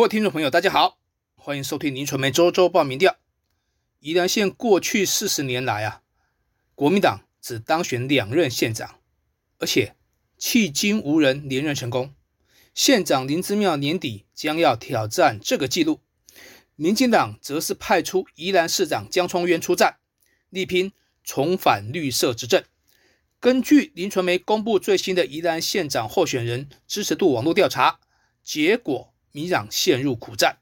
各位听众朋友，大家好，欢迎收听林传媒周周报民调。宜兰县过去四十年来啊，国民党只当选两任县长，而且迄今无人连任成功。县长林之妙年底将要挑战这个纪录，民进党则是派出宜兰市长江聪渊出战，力拼重返绿色执政。根据林传媒公布最新的宜兰县长候选人支持度网络调查结果。民党陷入苦战，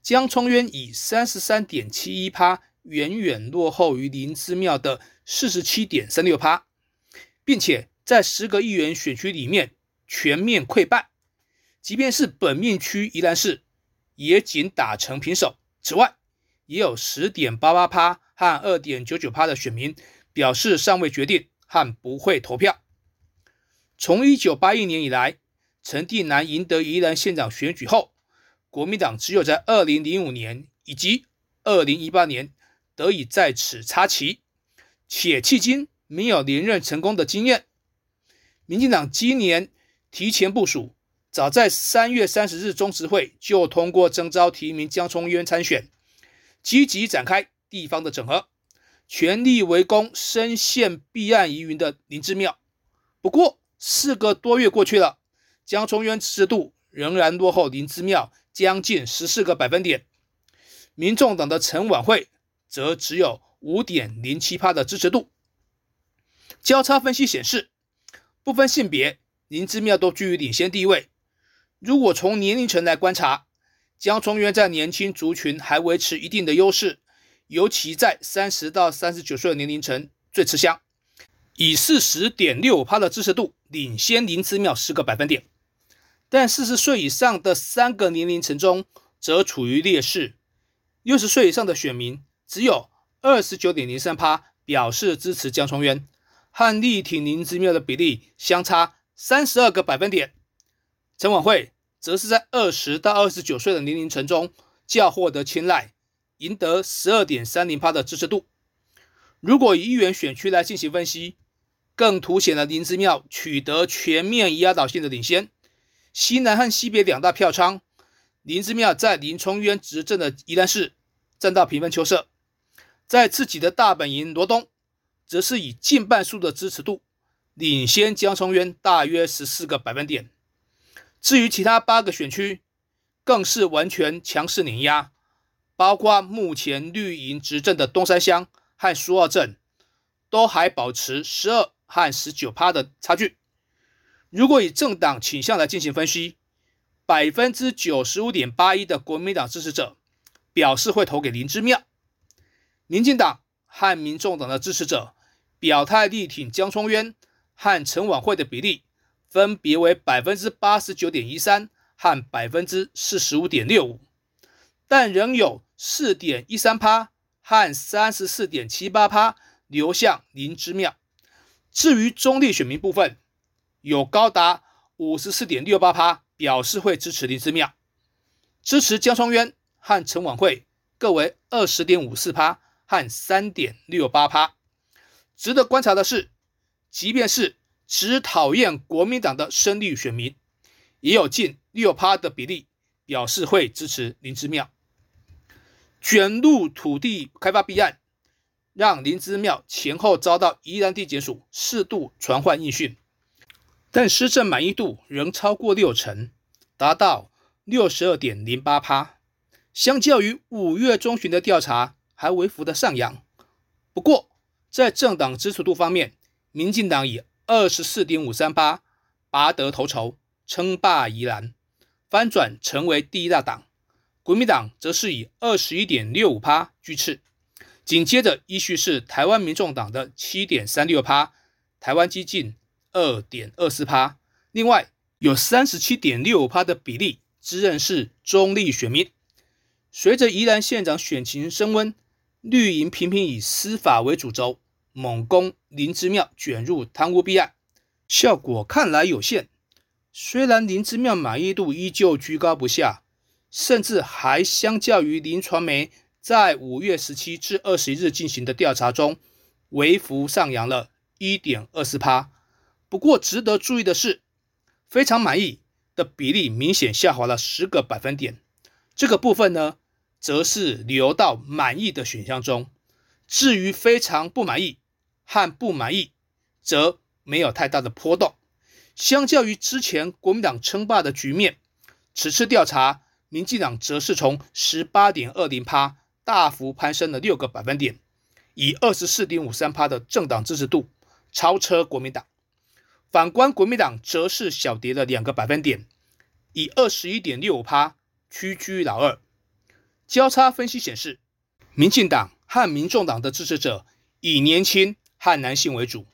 江聪渊以三十三点七一趴，远远落后于林之妙的四十七点三六趴，并且在十个议员选区里面全面溃败。即便是本命区宜兰市，也仅打成平手。此外，也有十点八八趴和二点九九趴的选民表示尚未决定和不会投票。从一九八一年以来。陈定南赢得宜兰县长选举后，国民党只有在二零零五年以及二零一八年得以在此插旗，且迄今没有连任成功的经验。民进党今年提前部署，早在三月三十日中执会就通过征召提名江聪渊参选，积极展开地方的整合，全力围攻深陷弊案疑云的林志妙。不过四个多月过去了。江聪渊支持度仍然落后林之妙将近十四个百分点，民众党的陈婉慧则只有五点零七趴的支持度。交叉分析显示，不分性别，林之妙都居于领先地位。如果从年龄层来观察，江从渊在年轻族群还维持一定的优势，尤其在三十到三十九岁的年龄层最吃香，以四十点六趴的支持度领先林之妙十个百分点。但四十岁以上的三个年龄层中，则处于劣势。六十岁以上的选民只有二十九点零三趴表示支持江聪渊，和力挺林之妙的比例相差三十二个百分点。陈婉慧则是在二十到二十九岁的年龄层中较获得青睐，赢得十二点三零趴的支持度。如果以议员选区来进行分析，更凸显了林之妙取得全面压倒性的领先。西南和西北两大票仓，林之妙在林冲渊执政的宜兰市占到平分秋色，在自己的大本营罗东，则是以近半数的支持度领先江冲渊大约十四个百分点。至于其他八个选区，更是完全强势碾压，包括目前绿营执政的东山乡和苏澳镇，都还保持十二和十九趴的差距。如果以政党倾向来进行分析，百分之九十五点八一的国民党支持者表示会投给林之妙，民进党和民众党的支持者表态力挺江聪渊和陈婉慧的比例分别为百分之八十九点一三和百分之四十五点六五，但仍有四点一三趴和三十四点七八趴流向林之妙。至于中立选民部分，有高达五十四点六八趴表示会支持林之妙，支持江双渊和陈婉慧各为二十点五四趴和三点六八趴。值得观察的是，即便是只讨厌国民党的深绿选民，也有近六趴的比例表示会支持林之妙。卷入土地开发弊案，让林之妙前后遭到宜兰地检署适度传唤应讯。但施政满意度仍超过六成，达到六十二点零八趴，相较于五月中旬的调查还微幅的上扬。不过，在政党支持度方面，民进党以二十四点五三趴拔得头筹，称霸宜兰，翻转成为第一大党。国民党则是以二十一点六五趴居次，紧接着依序是台湾民众党的七点三六趴，台湾激进。二点二四趴，另外有三十七点六趴的比例自认是中立选民。随着宜兰县长选情升温，绿营频频以司法为主轴，猛攻林之妙卷入贪污弊案，效果看来有限。虽然林之妙满意度依旧居高不下，甚至还相较于林传媒在五月十七至二十一日进行的调查中，微幅上扬了一点二四趴。不过，值得注意的是，非常满意的比例明显下滑了十个百分点，这个部分呢，则是流到满意的选项中。至于非常不满意和不满意，则没有太大的波动。相较于之前国民党称霸的局面，此次调查，民进党则是从十八点二零趴大幅攀升了六个百分点，以二十四点五三趴的政党支持度超车国民党。反观国民党，则是小跌了两个百分点，以二十一点六五趴屈居老二。交叉分析显示，民进党和民众党的支持者以年轻和男性为主，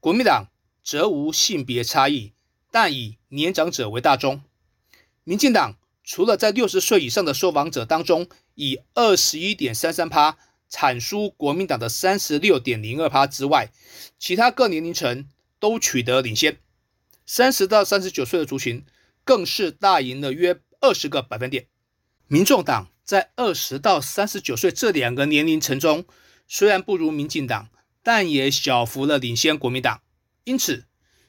国民党。则无性别差异，但以年长者为大宗。民进党除了在六十岁以上的受访者当中，以二十一点三三趴产输国民党的三十六点零二趴之外，其他各年龄层都取得领先。三十到三十九岁的族群更是大赢了约二十个百分点。民众党在二十到三十九岁这两个年龄层中，虽然不如民进党，但也小幅的领先国民党。因此，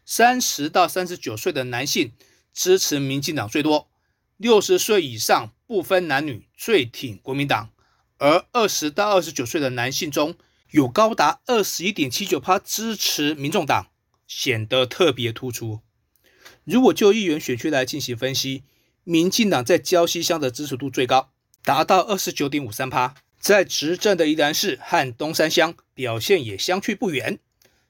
三十到三十九岁的男性支持民进党最多，六十岁以上不分男女最挺国民党，而二十到二十九岁的男性中有高达二十一点七九趴支持民众党，显得特别突出。如果就议员选区来进行分析，民进党在礁溪乡的支持度最高，达到二十九点五三趴，在执政的宜兰市和东山乡表现也相去不远。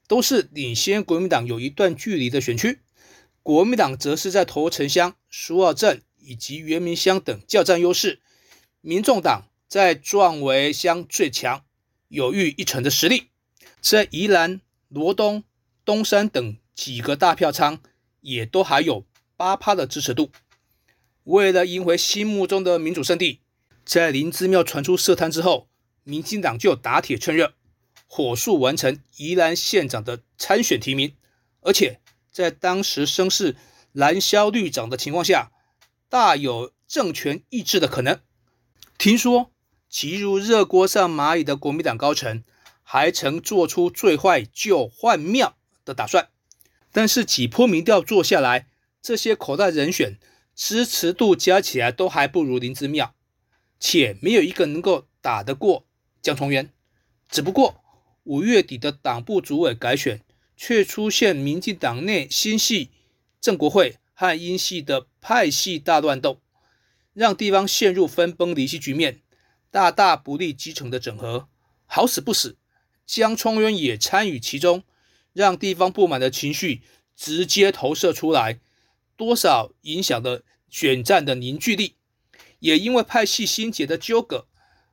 都是领先国民党有一段距离的选区，国民党则是在头城乡、苏澳镇以及原民乡等较占优势，民众党在壮围乡最强，有逾一成的实力，在宜兰、罗东、东山等几个大票仓也都还有八趴的支持度。为了赢回心目中的民主圣地，在林芝庙传出涉贪之后，民进党就打铁趁热。火速完成宜兰县长的参选提名，而且在当时声势蓝消绿长的情况下，大有政权意志的可能。听说急如热锅上蚂蚁的国民党高层，还曾做出最坏就换庙的打算。但是几波民调做下来，这些口袋人选支持度加起来都还不如林之妙，且没有一个能够打得过江崇源。只不过。五月底的党部主委改选，却出现民进党内新系郑国会和英系的派系大乱斗，让地方陷入分崩离析局面，大大不利基层的整合。好死不死，江聪渊也参与其中，让地方不满的情绪直接投射出来，多少影响了选战的凝聚力。也因为派系心结的纠葛，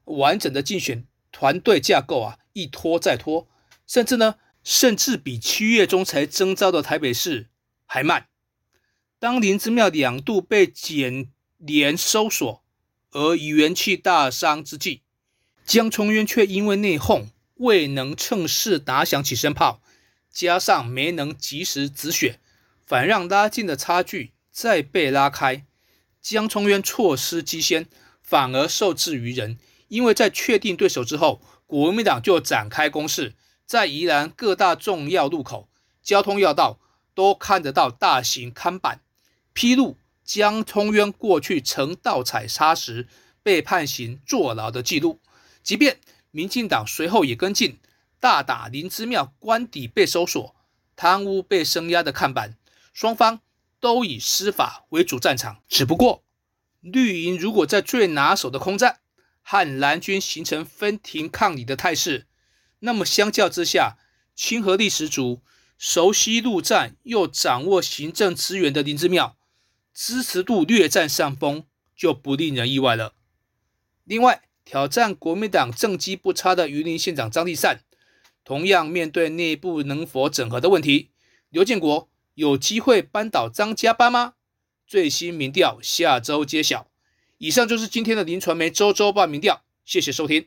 完整的竞选团队架构啊。一拖再拖，甚至呢，甚至比七月中才征召的台北市还慢。当林之庙两度被检连搜索而元气大伤之际，江聪渊却因为内讧未能趁势打响起身炮，加上没能及时止血，反让拉近的差距再被拉开。江聪渊错失机先，反而受制于人，因为在确定对手之后。国民党就展开攻势，在宜兰各大重要路口、交通要道都看得到大型看板，披露江聪渊过去曾盗采砂石被判刑坐牢的记录。即便民进党随后也跟进，大打林之庙官邸被搜索、贪污被声压的看板，双方都以司法为主战场。只不过绿营如果在最拿手的空战，和蓝军形成分庭抗礼的态势，那么相较之下，亲和力十足、熟悉陆战又掌握行政资源的林之妙，支持度略占上风，就不令人意外了。另外，挑战国民党政绩不差的榆林县长张立善，同样面对内部能否整合的问题，刘建国有机会扳倒张家班吗？最新民调下周揭晓。以上就是今天的林传媒周周报民调，谢谢收听。